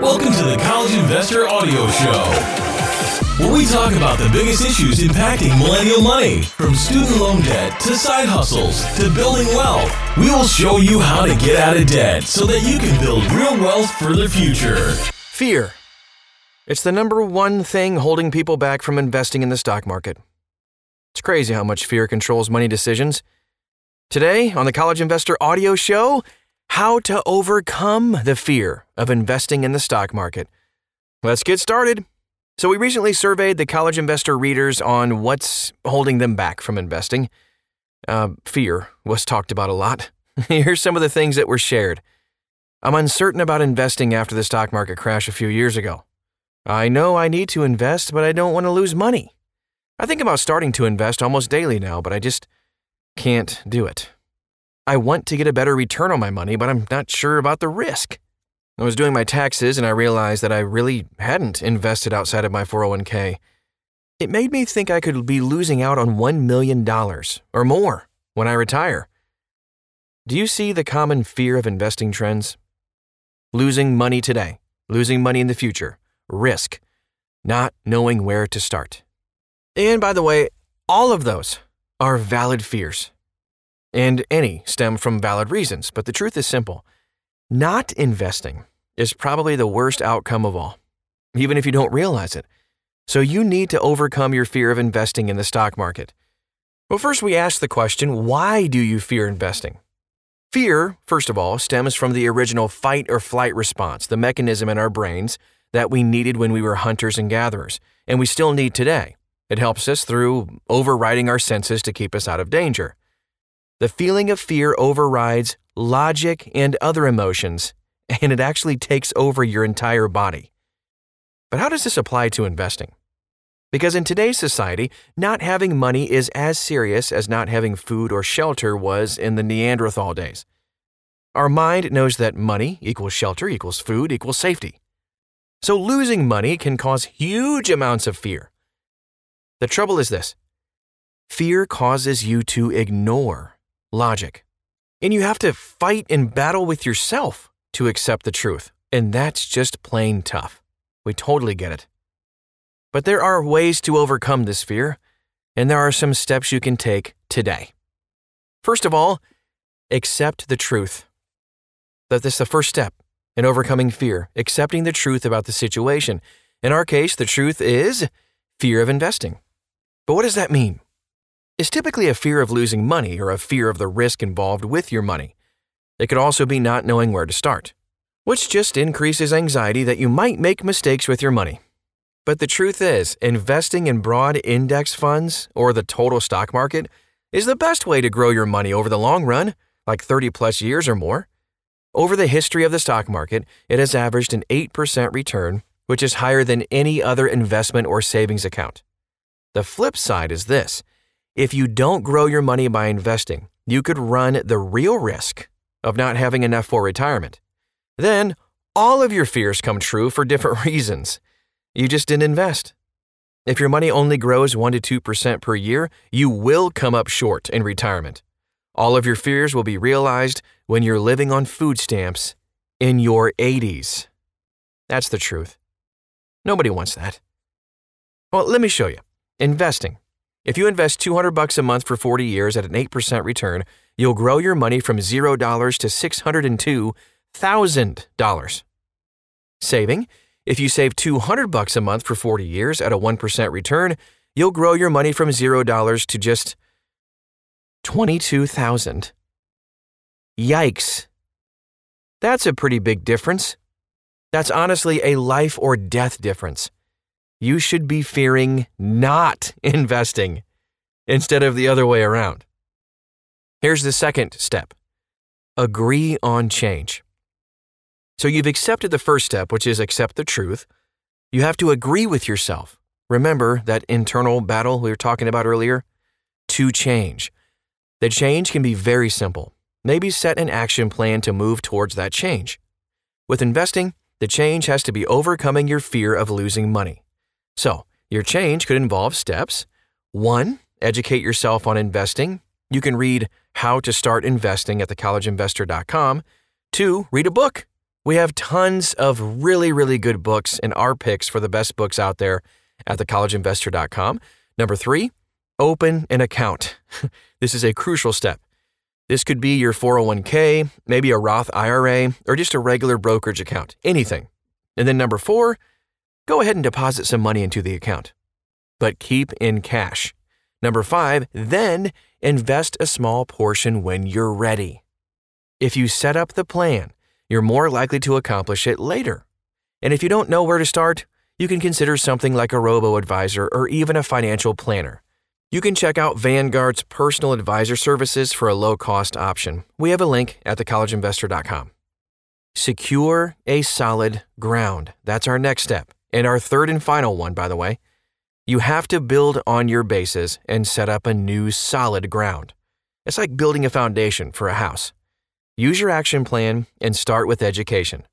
Welcome to the College Investor Audio Show, where we talk about the biggest issues impacting millennial money, from student loan debt to side hustles to building wealth. We will show you how to get out of debt so that you can build real wealth for the future. Fear. It's the number one thing holding people back from investing in the stock market. It's crazy how much fear controls money decisions. Today, on the College Investor Audio Show, how to overcome the fear of investing in the stock market. Let's get started. So, we recently surveyed the college investor readers on what's holding them back from investing. Uh, fear was talked about a lot. Here's some of the things that were shared. I'm uncertain about investing after the stock market crash a few years ago. I know I need to invest, but I don't want to lose money. I think about starting to invest almost daily now, but I just can't do it. I want to get a better return on my money, but I'm not sure about the risk. I was doing my taxes and I realized that I really hadn't invested outside of my 401k. It made me think I could be losing out on $1 million or more when I retire. Do you see the common fear of investing trends? Losing money today, losing money in the future, risk, not knowing where to start. And by the way, all of those are valid fears and any stem from valid reasons, but the truth is simple. Not investing is probably the worst outcome of all, even if you don't realize it. So you need to overcome your fear of investing in the stock market. Well, first we ask the question why do you fear investing? Fear, first of all, stems from the original fight or flight response, the mechanism in our brains that we needed when we were hunters and gatherers, and we still need today. It helps us through overriding our senses to keep us out of danger. The feeling of fear overrides logic and other emotions, and it actually takes over your entire body. But how does this apply to investing? Because in today's society, not having money is as serious as not having food or shelter was in the Neanderthal days. Our mind knows that money equals shelter equals food equals safety. So losing money can cause huge amounts of fear. The trouble is this fear causes you to ignore logic. And you have to fight and battle with yourself to accept the truth. And that's just plain tough. We totally get it. But there are ways to overcome this fear, and there are some steps you can take today. First of all, accept the truth. That this is the first step in overcoming fear, accepting the truth about the situation. In our case, the truth is fear of investing. But what does that mean? Is typically a fear of losing money or a fear of the risk involved with your money. It could also be not knowing where to start, which just increases anxiety that you might make mistakes with your money. But the truth is, investing in broad index funds or the total stock market is the best way to grow your money over the long run, like 30 plus years or more. Over the history of the stock market, it has averaged an 8% return, which is higher than any other investment or savings account. The flip side is this if you don't grow your money by investing, you could run the real risk of not having enough for retirement. Then, all of your fears come true for different reasons. You just didn't invest. If your money only grows 1 to 2% per year, you will come up short in retirement. All of your fears will be realized when you're living on food stamps in your 80s. That's the truth. Nobody wants that. Well, let me show you. Investing if you invest 200 bucks a month for 40 years at an 8% return, you'll grow your money from $0 to $602,000. Saving, if you save 200 bucks a month for 40 years at a 1% return, you'll grow your money from $0 to just 22,000. Yikes. That's a pretty big difference. That's honestly a life or death difference you should be fearing not investing instead of the other way around. Here's the second step agree on change. So you've accepted the first step, which is accept the truth. You have to agree with yourself. Remember that internal battle we were talking about earlier? To change. The change can be very simple. Maybe set an action plan to move towards that change. With investing, the change has to be overcoming your fear of losing money. So, your change could involve steps. One, educate yourself on investing. You can read How to Start Investing at thecollegeinvestor.com. Two, read a book We have tons of really, really good books and our picks for the best books out there at thecollegeinvestor.com. Number three, open an account. this is a crucial step. This could be your 401k, maybe a Roth IRA, or just a regular brokerage account, anything. And then number four, go ahead and deposit some money into the account, but keep in cash. Number five, then invest a small portion when you're ready. If you set up the plan, you're more likely to accomplish it later. And if you don't know where to start, you can consider something like a robo advisor or even a financial planner. You can check out Vanguard's personal advisor services for a low cost option. We have a link at thecollegeinvestor.com. Secure a solid ground. That's our next step. And our third and final one, by the way. You have to build on your bases and set up a new solid ground. It's like building a foundation for a house. Use your action plan and start with education.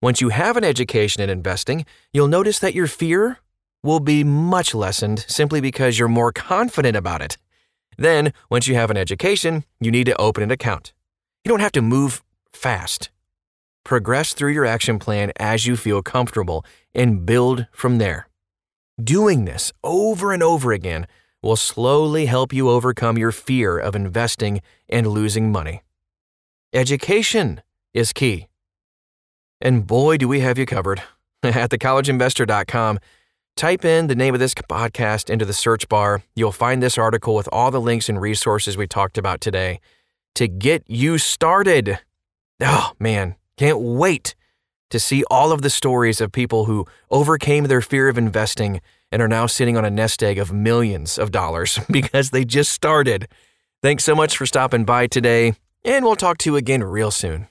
Once you have an education in investing, you'll notice that your fear will be much lessened simply because you're more confident about it. Then, once you have an education, you need to open an account. You don't have to move fast. Progress through your action plan as you feel comfortable and build from there. Doing this over and over again will slowly help you overcome your fear of investing and losing money. Education is key. And boy, do we have you covered. At thecollegeinvestor.com, Type in the name of this podcast into the search bar. You'll find this article with all the links and resources we talked about today to get you started. Oh, man, can't wait to see all of the stories of people who overcame their fear of investing and are now sitting on a nest egg of millions of dollars because they just started. Thanks so much for stopping by today, and we'll talk to you again real soon.